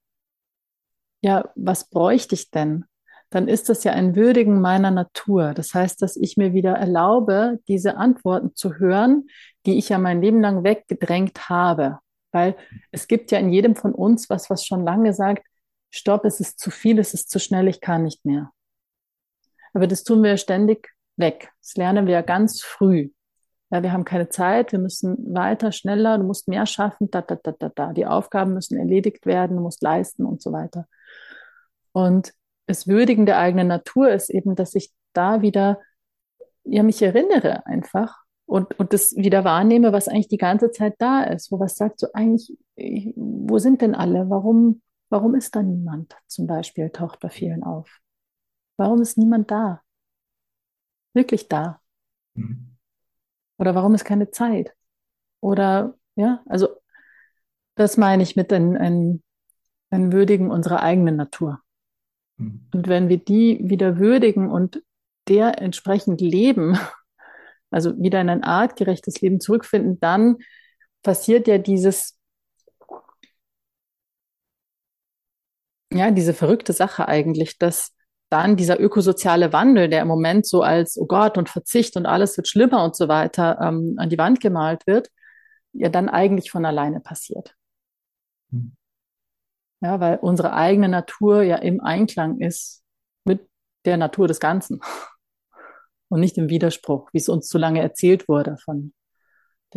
ja, was bräuchte ich denn? dann ist das ja ein Würdigen meiner Natur. Das heißt, dass ich mir wieder erlaube, diese Antworten zu hören, die ich ja mein Leben lang weggedrängt habe. Weil es gibt ja in jedem von uns was, was schon lange sagt, stopp, es ist zu viel, es ist zu schnell, ich kann nicht mehr. Aber das tun wir ständig weg. Das lernen wir ja ganz früh. Ja, wir haben keine Zeit, wir müssen weiter, schneller, du musst mehr schaffen, da, da, da, da, da. Die Aufgaben müssen erledigt werden, du musst leisten und so weiter. Und das Würdigen der eigenen Natur ist eben, dass ich da wieder ja, mich erinnere einfach und, und das wieder wahrnehme, was eigentlich die ganze Zeit da ist, wo was sagt so eigentlich, wo sind denn alle? Warum, warum ist da niemand? Zum Beispiel taucht bei vielen auf. Warum ist niemand da? Wirklich da? Mhm. Oder warum ist keine Zeit? Oder ja, also das meine ich mit ein, ein, ein Würdigen unserer eigenen Natur. Mhm. Und wenn wir die wieder würdigen und der entsprechend leben, also wieder in ein artgerechtes Leben zurückfinden, dann passiert ja dieses, ja, diese verrückte Sache eigentlich, dass dann dieser ökosoziale Wandel, der im Moment so als, oh Gott, und Verzicht und alles wird schlimmer und so weiter ähm, an die Wand gemalt wird, ja dann eigentlich von alleine passiert. Hm. Ja, weil unsere eigene Natur ja im Einklang ist mit der Natur des Ganzen und nicht im Widerspruch, wie es uns zu lange erzählt wurde von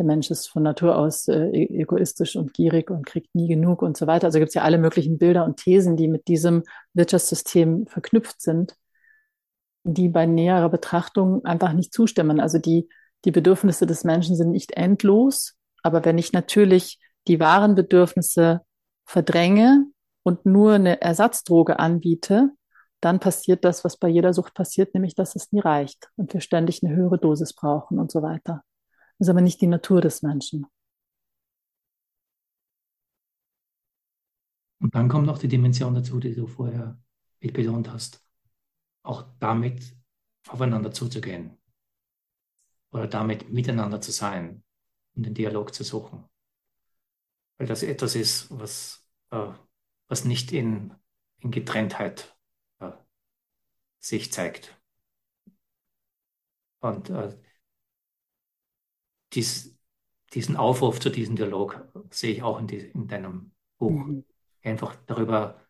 der Mensch ist von Natur aus äh, e-, egoistisch und gierig und kriegt nie genug und so weiter. Also gibt es ja alle möglichen Bilder und Thesen, die mit diesem Wirtschaftssystem verknüpft sind, die bei näherer Betrachtung einfach nicht zustimmen. Also die, die Bedürfnisse des Menschen sind nicht endlos, aber wenn ich natürlich die wahren Bedürfnisse verdränge und nur eine Ersatzdroge anbiete, dann passiert das, was bei jeder Sucht passiert, nämlich dass es nie reicht und wir ständig eine höhere Dosis brauchen und so weiter. Das ist aber nicht die Natur des Menschen. Und dann kommt noch die Dimension dazu, die du vorher betont hast, auch damit aufeinander zuzugehen oder damit miteinander zu sein und den Dialog zu suchen. Weil das etwas ist, was, äh, was nicht in, in Getrenntheit äh, sich zeigt. Und äh, dies, diesen Aufruf zu diesem Dialog sehe ich auch in, die, in deinem Buch. Mhm. Einfach darüber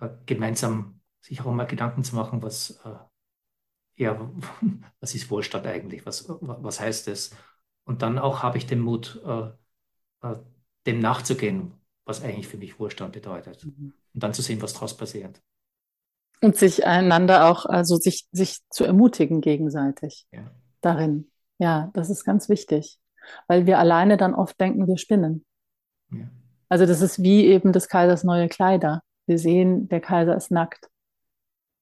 äh, gemeinsam sich auch mal Gedanken zu machen, was, äh, ja, was ist Wohlstand eigentlich? Was, was heißt es? Und dann auch habe ich den Mut, äh, äh, dem nachzugehen, was eigentlich für mich Wohlstand bedeutet. Mhm. Und dann zu sehen, was daraus passiert. Und sich einander auch, also sich, sich zu ermutigen gegenseitig ja. darin. Ja, das ist ganz wichtig weil wir alleine dann oft denken, wir spinnen. Ja. Also das ist wie eben des Kaisers neue Kleider. Wir sehen, der Kaiser ist nackt.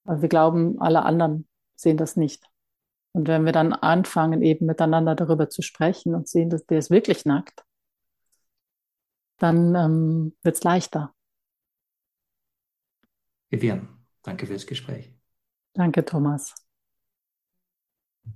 Aber wir glauben, alle anderen sehen das nicht. Und wenn wir dann anfangen, eben miteinander darüber zu sprechen und sehen, dass der ist wirklich nackt, dann ähm, wird es leichter. Vivian, danke fürs Gespräch. Danke, Thomas.